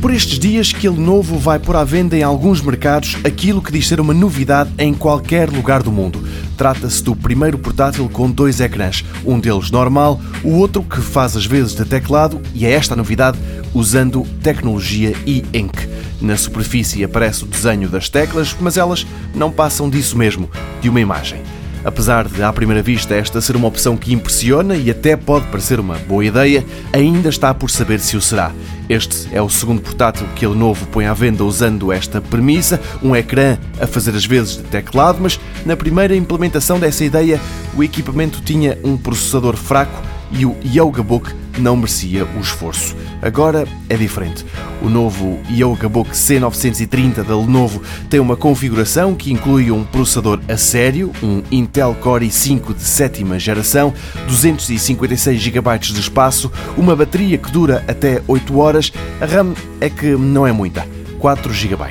por estes dias que ele novo vai pôr à venda em alguns mercados aquilo que diz ser uma novidade em qualquer lugar do mundo. Trata-se do primeiro portátil com dois ecrãs, um deles normal, o outro que faz as vezes de teclado, e é esta a novidade, usando tecnologia e-ink. Na superfície aparece o desenho das teclas, mas elas não passam disso mesmo, de uma imagem. Apesar de, à primeira vista, esta ser uma opção que impressiona e até pode parecer uma boa ideia, ainda está por saber se o será. Este é o segundo portátil que ele novo põe à venda usando esta premissa, um ecrã a fazer as vezes de teclado, mas na primeira implementação dessa ideia, o equipamento tinha um processador fraco e o Yoga Book não merecia o esforço. Agora é diferente. O novo Yoga Book C930 da Lenovo tem uma configuração que inclui um processador a sério, um Intel Core i5 de sétima geração, 256 GB de espaço, uma bateria que dura até 8 horas, a RAM é que não é muita, 4 GB.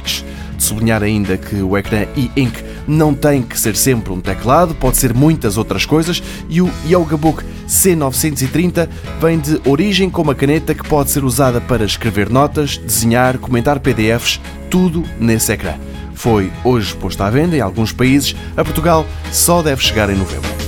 De sublinhar ainda que o ecrã e-ink não tem que ser sempre um teclado, pode ser muitas outras coisas e o Yoga Book C930 vem de origem com uma caneta que pode ser usada para escrever notas, desenhar, comentar PDFs, tudo nesse ecrã. Foi hoje posto à venda em alguns países, a Portugal só deve chegar em novembro.